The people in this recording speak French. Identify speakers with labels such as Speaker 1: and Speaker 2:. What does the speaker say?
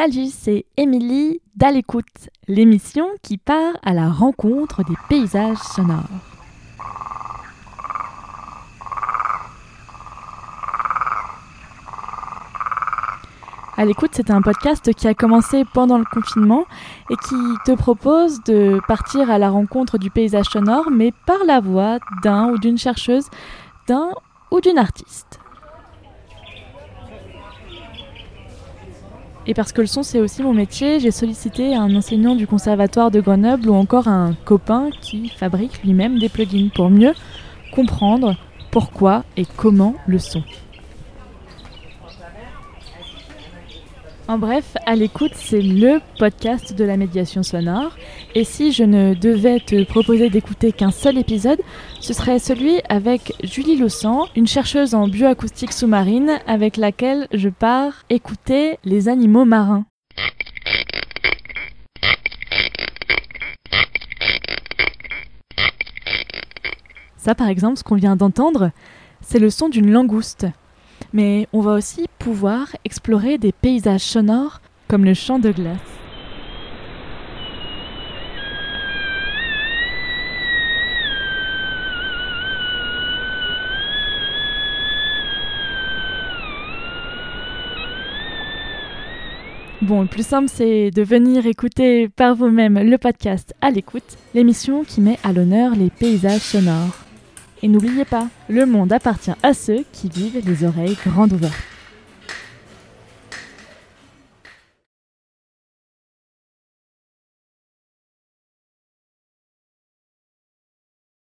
Speaker 1: Salut, c'est Émilie d'À l'écoute, l'émission qui part à la rencontre des paysages sonores. À l'écoute, c'est un podcast qui a commencé pendant le confinement et qui te propose de partir à la rencontre du paysage sonore, mais par la voix d'un ou d'une chercheuse, d'un ou d'une artiste. Et parce que le son c'est aussi mon métier, j'ai sollicité un enseignant du conservatoire de Grenoble ou encore un copain qui fabrique lui-même des plugins pour mieux comprendre pourquoi et comment le son. En bref, à l'écoute, c'est le podcast de la médiation sonore. Et si je ne devais te proposer d'écouter qu'un seul épisode, ce serait celui avec Julie Lausan, une chercheuse en bioacoustique sous-marine avec laquelle je pars écouter les animaux marins. Ça, par exemple, ce qu'on vient d'entendre, c'est le son d'une langouste mais on va aussi pouvoir explorer des paysages sonores comme le champ de glace. Bon, le plus simple, c'est de venir écouter par vous-même le podcast à l'écoute, l'émission qui met à l'honneur les paysages sonores. Et n'oubliez pas, le monde appartient à ceux qui vivent les oreilles grandes ouvertes.